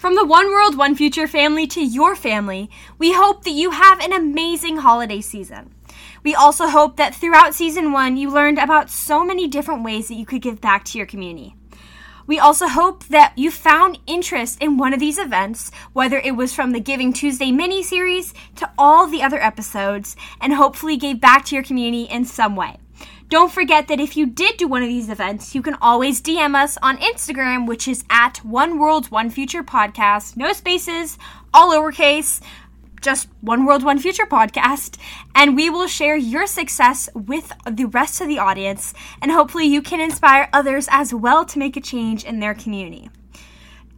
From the One World, One Future family to your family, we hope that you have an amazing holiday season. We also hope that throughout season one, you learned about so many different ways that you could give back to your community. We also hope that you found interest in one of these events, whether it was from the Giving Tuesday mini series to all the other episodes, and hopefully gave back to your community in some way. Don't forget that if you did do one of these events, you can always DM us on Instagram, which is at One World, One Future Podcast. No spaces, all lowercase, just One World, One Future podcast. And we will share your success with the rest of the audience. And hopefully, you can inspire others as well to make a change in their community.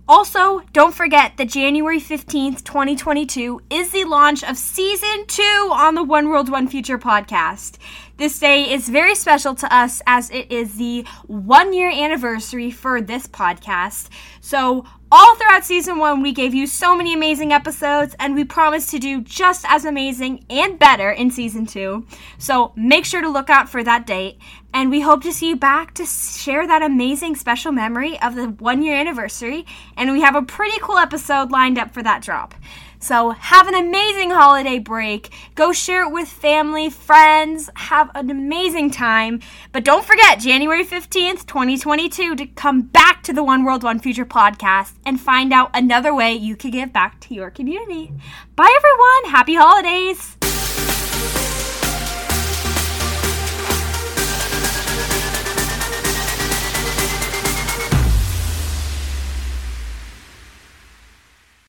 Also, don't forget that January 15th, 2022 is the launch of season two on the One World, One Future podcast. This day is very special to us as it is the one year anniversary for this podcast. So, all throughout season one, we gave you so many amazing episodes, and we promise to do just as amazing and better in season two. So make sure to look out for that date, and we hope to see you back to share that amazing special memory of the one year anniversary. And we have a pretty cool episode lined up for that drop. So have an amazing holiday break. Go share it with family, friends. Have an amazing time. But don't forget, January 15th, 2022, to come back to the One World, One Future podcast and find out another way you can give back to your community. Bye, everyone. Happy holidays.